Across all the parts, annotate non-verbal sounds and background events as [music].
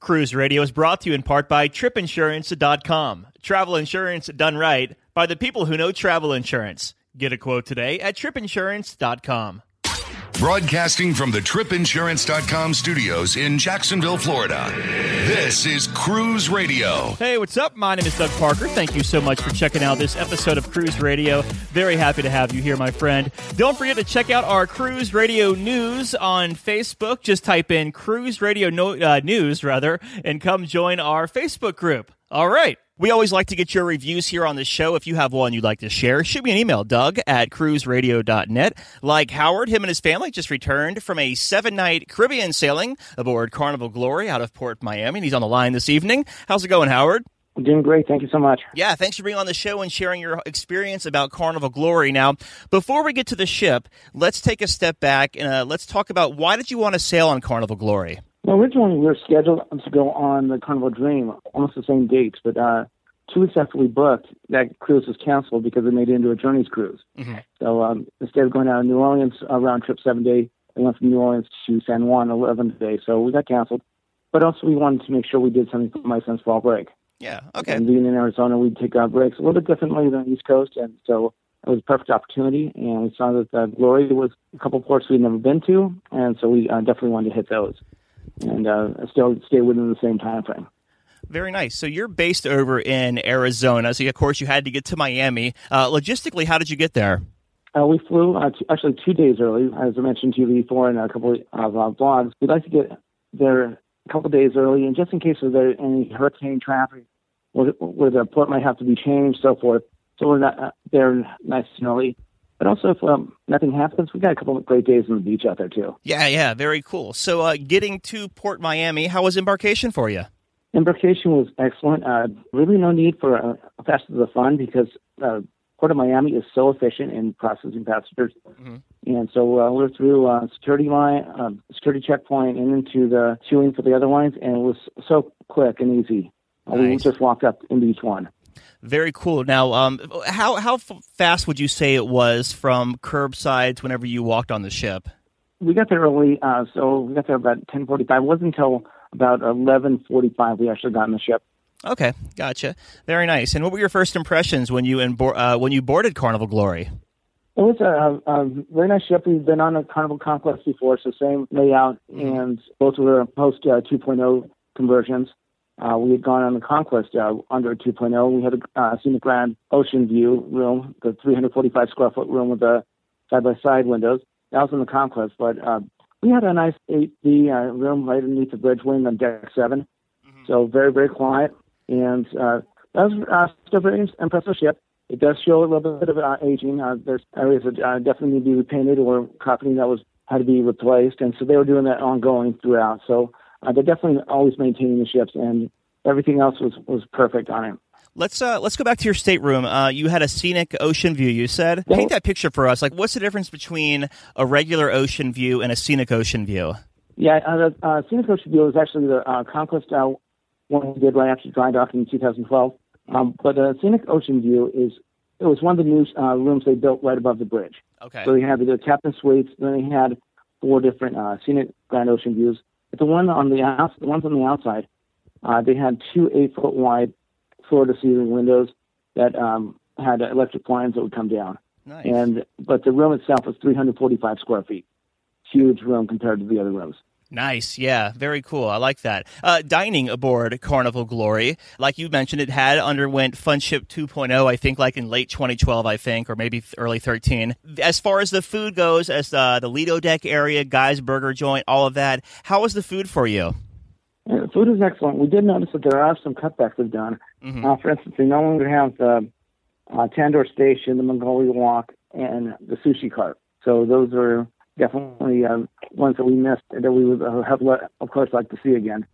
Cruise Radio is brought to you in part by tripinsurance.com. Travel insurance done right by the people who know travel insurance. Get a quote today at tripinsurance.com. Broadcasting from the tripinsurance.com studios in Jacksonville, Florida. This is Cruise Radio. Hey, what's up? My name is Doug Parker. Thank you so much for checking out this episode of Cruise Radio. Very happy to have you here, my friend. Don't forget to check out our Cruise Radio news on Facebook. Just type in Cruise Radio no, uh, News, rather, and come join our Facebook group. All right. We always like to get your reviews here on the show. If you have one you'd like to share, shoot me an email, Doug at cruiseradio.net. Like Howard, him and his family just returned from a seven night Caribbean sailing aboard Carnival Glory out of Port Miami. And he's on the line this evening. How's it going, Howard? I'm doing great. Thank you so much. Yeah, thanks for being on the show and sharing your experience about Carnival Glory. Now, before we get to the ship, let's take a step back and uh, let's talk about why did you want to sail on Carnival Glory? Well, originally we were scheduled to go on the Carnival Dream, almost the same dates, but uh, two weeks after we booked, that cruise was canceled because they made it into a Journeys cruise. Mm-hmm. So um, instead of going out of New Orleans a round trip seven day, we went from New Orleans to San Juan eleven day. So we got canceled. But also we wanted to make sure we did something for my son's fall break. Yeah. Okay. And being in Arizona, we'd take our breaks a little bit differently than the East Coast, and so it was a perfect opportunity. And we saw that the Glory was a couple ports we'd never been to, and so we uh, definitely wanted to hit those and uh, still stay within the same time frame. Very nice. So you're based over in Arizona. So of course you had to get to Miami. Uh, logistically, how did you get there? Uh, we flew uh, t- actually two days early, as I mentioned to you before in a couple of uh, blogs. We'd like to get there a couple days early, and just in case there's any hurricane traffic, where, where the port might have to be changed, so forth. So we're not uh, there nice and early. But also, if um, nothing happens, we've got a couple of great days on the beach out there too. Yeah, yeah, very cool. So, uh, getting to Port Miami, how was embarkation for you? Embarkation was excellent. Uh, really, no need for a, a faster the fun because uh, Port of Miami is so efficient in processing passengers. Mm-hmm. And so uh, we're through uh, security line, uh, security checkpoint, and into the queuing for the other lines, and it was so quick and easy. Nice. We just walked up into each one. Very cool. Now, um, how how fast would you say it was from curbsides whenever you walked on the ship? We got there early, uh, so we got there about ten forty-five. It wasn't until about eleven forty-five we actually got on the ship. Okay, gotcha. Very nice. And what were your first impressions when you uh, when you boarded Carnival Glory? It was a, a, very nice ship. We've been on a Carnival Conquest before, so same layout, mm-hmm. and both were post uh, 2.0 conversions. Uh, we had gone on the Conquest uh, under 2.0. We had a uh, scenic grand ocean view room, the 345 square foot room with the side by side windows. That was in the Conquest, but uh, we had a nice 8B uh, room right underneath the bridge wing on deck 7. Mm-hmm. So very, very quiet. And uh, that was uh, still a very impressive ship. It does show a little bit of uh, aging. Uh, there's areas that uh, definitely need to be repainted or carpeting that was had to be replaced, and so they were doing that ongoing throughout. So uh, they're definitely always maintaining the ships, and everything else was, was perfect on it. Let's uh, let's go back to your stateroom. Uh, you had a scenic ocean view. You said paint that picture for us. Like, what's the difference between a regular ocean view and a scenic ocean view? Yeah, uh, the uh, scenic ocean view is actually the uh, Conquest uh, one we did right after dry docking in 2012. Um, but the scenic ocean view is it was one of the new uh, rooms they built right above the bridge. Okay. So they had the captain suites. Then they had four different uh, scenic grand ocean views. But the one on the outs, the ones on the outside, uh, they had two eight foot wide floor to ceiling windows that um, had electric blinds that would come down. Nice. And but the room itself was 345 square feet. Huge room compared to the other rooms. Nice. Yeah, very cool. I like that. Uh, dining aboard Carnival Glory, like you mentioned, it had underwent Funship 2.0, I think, like in late 2012, I think, or maybe early 13. As far as the food goes, as uh, the Lido Deck area, Guy's Burger Joint, all of that, how was the food for you? Yeah, the food is excellent. We did notice that there are some cutbacks we've done. Mm-hmm. Uh, for instance, we no longer have the uh, Tandoor Station, the Mongolian Wok, and the Sushi Cart. So those are definitely um, ones that we missed that we would uh, have, of course, like to see again.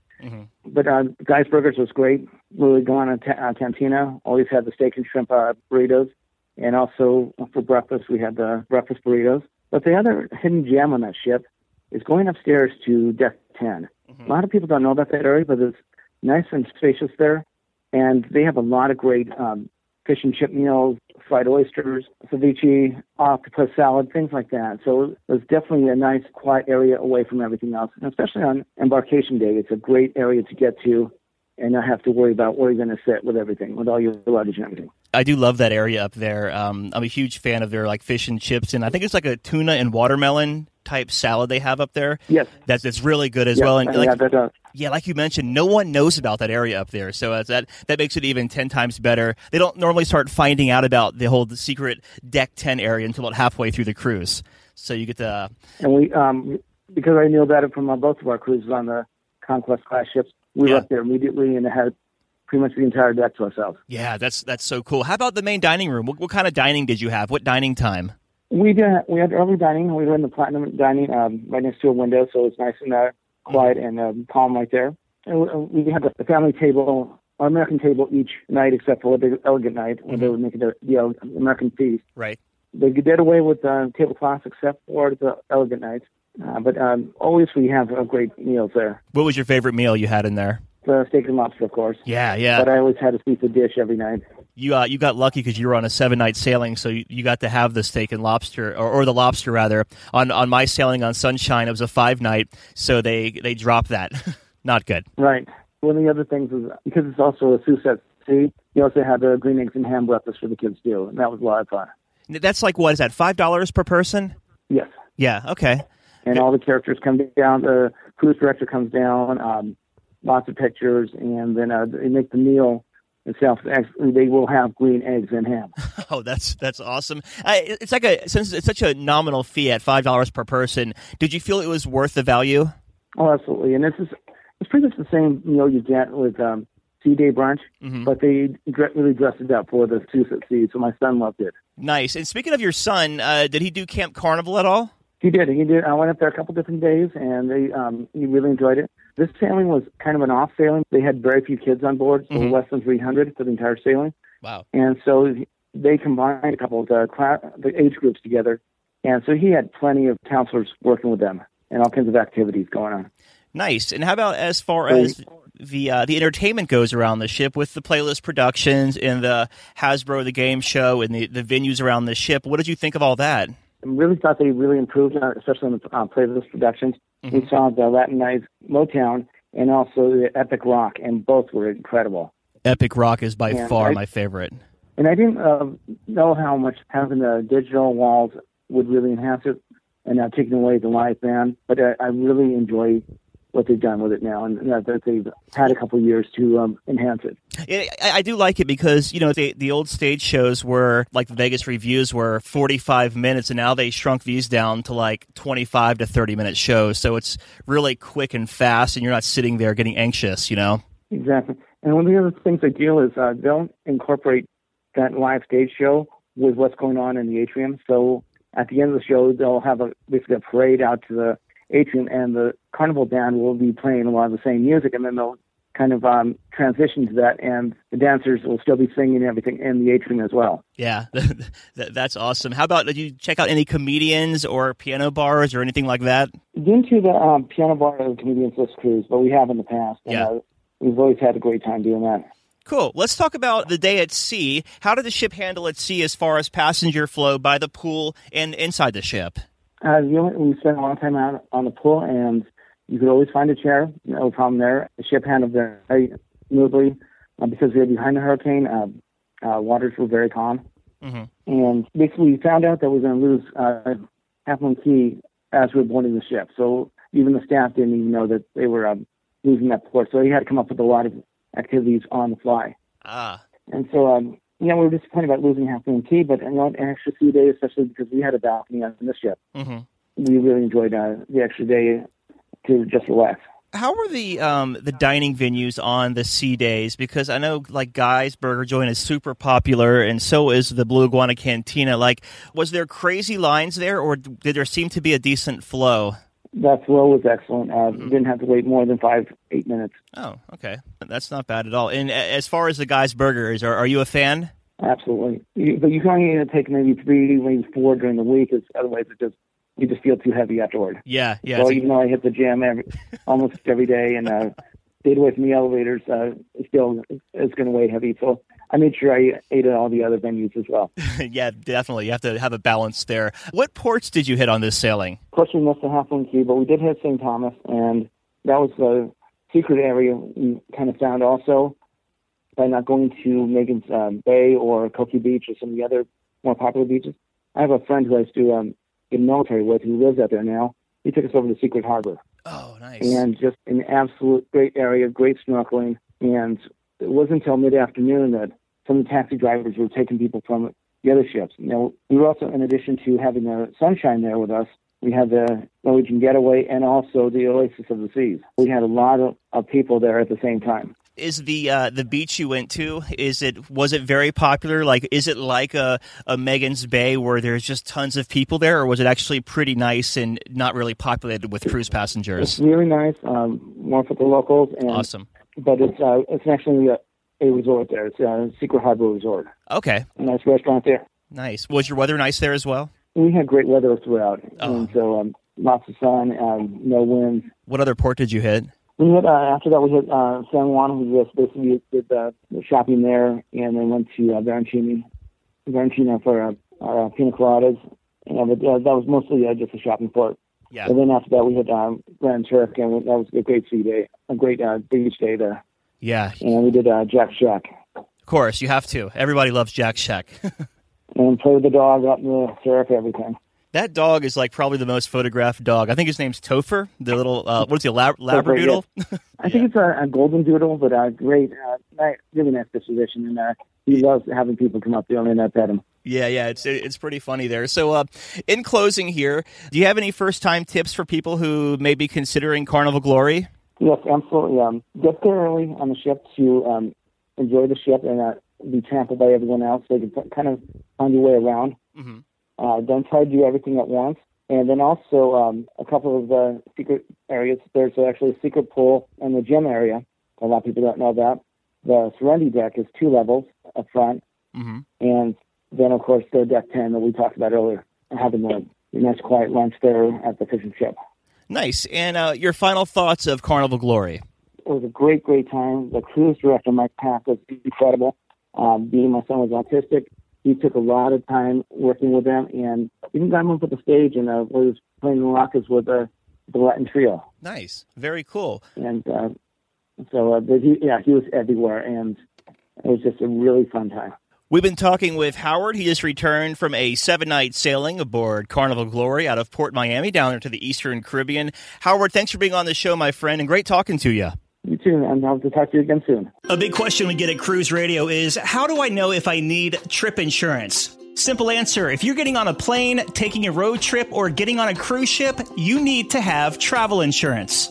But uh, Guy's Burgers was great. Blue Iguana ta- uh, Cantina. Always had the steak and shrimp uh, burritos, and also for breakfast we had the breakfast burritos. But the other hidden gem on that ship is going upstairs to deck 10. A lot of people don't know about that area, but it's nice and spacious there, and they have a lot of great um, fish and chip meals, fried oysters, ceviche, octopus salad, things like that. So it was definitely a nice, quiet area away from everything else. And especially on embarkation day, it's a great area to get to and not have to worry about where you're going to sit with everything, with all your luggage and everything. I do love that area up there. Um, I'm a huge fan of their like fish and chips, and I think it's like a tuna and watermelon type salad they have up there. Yes. that's that's really good as Yeah, well. And and like, yeah, that, uh, Yeah, like you mentioned, no one knows about that area up there, so uh, that that makes it even ten times better. They don't normally start finding out about the whole secret deck ten area until about halfway through the cruise. So you get to and we, um, because I knew about it from uh, both of our cruises on the Conquest class ships, we Yeah. were up there immediately and had pretty much the entire deck to ourselves. yeah, that's that's so cool. How about the main dining room? What, what kind of dining did you have? What dining time? We did. We had early dining. We were in the platinum dining, um, right next to a window, so it's nice and uh, quiet and um, calm right there. And we- we had the family table, our American table each night, except for the elegant night when they would make it the, the El- American feast. Right. They did away with uh, tablecloths except for the elegant nights. Uh, but um, always we have uh, great meals there. What was your favorite meal you had in there? The steak and lobster, of course. Yeah, yeah. But I always had a seafood dish every night. You uh, you got lucky because you were on a seven night sailing, so you, you got to have the steak and lobster, or, or the lobster rather. On on my sailing on Sunshine, it was a five night, so they they dropped that. [laughs] Not good. Right. One of the other things is because it's also a Seuss at Sea, you also had the green eggs and ham breakfast for the kids too, and that was a lot of fun. That's like what is that? Five dollars per person? Yes. Yeah. Okay. And all the characters come down. The cruise director comes down. Um, lots of pictures, and then uh, they make the meal itself. Actually, they will have green eggs and ham. [laughs] Oh, that's that's awesome. It- it's like a since it's such a nominal fee at five dollars per person. Did you feel it was worth the value? Oh, absolutely. And this is it's pretty much the same meal you get with um, Sea Day brunch, but they really dressed it up for the Seuss at Sea. So my son loved it. Nice. And speaking of your son, uh, did he do Camp Carnival at all? He did. He did. I went up there a couple different days, and they um, he really enjoyed it. This sailing was kind of an off sailing. They had very few kids on board, so less than 300 for the entire sailing. Wow. And so they combined a couple of the, class, the age groups together, and so he had plenty of counselors working with them and all kinds of activities going on. Nice. And how about as far So- as the uh, the entertainment goes around the ship with the playlist productions and the Hasbro the game show and the, the venues around the ship? What did you think of all that? Really thought they really improved, uh, especially on the uh, playlist productions. We saw the Latinized Motown and also the Epic Rock, and both were incredible. Epic Rock is by Yeah, far I- my favorite. And I didn't uh, know how much having the digital walls would really enhance it, and now taking away the live band. But I, I really enjoy what they've done with it now, and that that they've had a couple of years to um, enhance it. I do like it because you know the the old stage shows were like the Vegas reviews were forty five minutes, and now they shrunk these down to like twenty five to thirty minute shows. So it's really quick and fast, and you're not sitting there getting anxious. You know. Exactly. And one of the other things they do is uh, they'll incorporate that live stage show with what's going on in the atrium. So at the end of the show, they'll have a basically a parade out to the atrium, and the carnival band will be playing a lot of the same music, and then they'll kind of um, transition to that, and the dancers will still be singing everything in the atrium as well. Yeah, [laughs] that's awesome. How about did you check out any comedians or piano bars or anything like that? Been to the um, piano bar of the Comedians List cruise, but we have in the past. And, Yeah. uh, we've always had a great time doing that. Cool. Let's talk about the day at sea. How did the ship handle at sea as far as passenger flow by the pool and inside the ship? Uh, the only, we spent a long time out on the pool, and you could always find a chair. No problem there. The ship handled very smoothly uh, because we were behind the hurricane. Uh, uh, waters were very calm, Mhm. and basically we found out that we were going to lose uh, Half Moon Cay as we were boarding the ship. So even the staff didn't even know that they were um, losing that port. So he had to come up with a lot of activities on the fly. Ah, And so, um, you know, we were disappointed about losing Half Moon Cay, but you know, an extra sea day, especially because we had a balcony on the ship hmm we really enjoyed uh, the extra day to just relax. How were the um, the dining venues on the sea days? Because I know like Guy's Burger Joint is super popular, and so is the Blue Iguana Cantina. Like, was there crazy lines there, or did there seem to be a decent flow? That flow was excellent. Uh, mm-hmm. Didn't have to wait more than five, eight minutes. Oh, okay, that's not bad at all. And as far as the guy's burgers, are, are you a fan? Absolutely, you, but you can only take maybe three, maybe four during the week, because otherwise it just you just feel too heavy afterward. Yeah, yeah. So even though I hit the gym every, [laughs] almost every day and uh, stayed away from the elevators, uh, still it's going to weigh heavy. So I made sure I ate at all the other venues as well. [laughs] yeah, definitely. You have to have a balance there. What ports did you hit on this sailing? Of course, we missed the Half Moon Cay, but we did hit St. Thomas, and that was the secret area we kind of found also by not going to Magens uh, Bay or Coki Beach or some of the other more popular beaches. I have a friend who I used to um, get military with who lives out there now. He took us over to Secret Harbor. Oh, nice. And just an absolute great area, great snorkeling. And it wasn't until mid afternoon that some of the taxi drivers were taking people from the other ships. Now, we were also, in addition to having the sunshine there with us, we had the Norwegian Getaway and also the Oasis of the Seas. We had a lot of, of people there at the same time is the uh, the beach you went to is it was it very popular like is it like a, a Magens Bay where there's just tons of people there or was it actually pretty nice and not really populated with cruise passengers it's really nice um, more for the locals and awesome but it's uh, it's actually a, a resort there it's a secret harbor resort okay a nice restaurant there nice was your weather nice there as well we had great weather throughout oh. and so um, lots of sun um, no wind what other port did you hit we hit uh, after that we hit uh, San Juan. We just basically did the, the shopping there, and then went to uh, Barrachina for uh, our uh, pina coladas. And but, uh, that was mostly uh, just a shopping port. Yeah. And then after that, we hit um, Grand Turk, and that was a great sea day, a great uh, beach day there. Yeah. And we did uh, Jack Shack. Of course, you have to. Everybody loves Jack Shack. [laughs] and play with the dog up in the surf, everything. That dog is like probably the most photographed dog. I think his name's Topher, the little uh, what is he, a lab- labradoodle? Yeah. [laughs] I think it's a, a, golden doodle, but a great, uh, really nice disposition, and uh, he loves having people come up there and uh, pet him. Yeah, yeah, it's it's pretty funny there. So, uh, in closing here, do you have any first time tips for people who may be considering Carnival Glory? Yes, absolutely. Um, get there early on the ship to um, enjoy the ship and not be trampled by everyone else. So you can kind of find your way around. Mm-hmm. Uh, don't try to do everything at once. And then also um, a couple of the secret areas. There's actually a secret pool in the gym area. A lot of people don't know that. The Serenity deck is two levels up front. Mm-hmm. And then, of course, the deck 10 that we talked about earlier, having the nice quiet lunch there at the fishing ship. Nice. And uh, your final thoughts of Carnival Glory? It was a great, great time. The cruise director, Mike Pack, was incredible. Um, being my son was autistic, he took a lot of time working with them and even got him up at the stage and uh, was playing the rockets with uh, the Latin trio. Nice, very cool. And uh, so, uh, he, yeah, he was everywhere, and it was just a really fun time. We've been talking with Howard. He just returned from a seven night sailing aboard Carnival Glory out of Port Miami down into the Eastern Caribbean. Howard, thanks for being on the show, my friend, and great talking to you. You too, and I'll talk to you again soon. A big question we get at Cruise Radio is how do I know if I need trip insurance? Simple answer. If you're getting on a plane, taking a road trip, or getting on a cruise ship, you need to have travel insurance.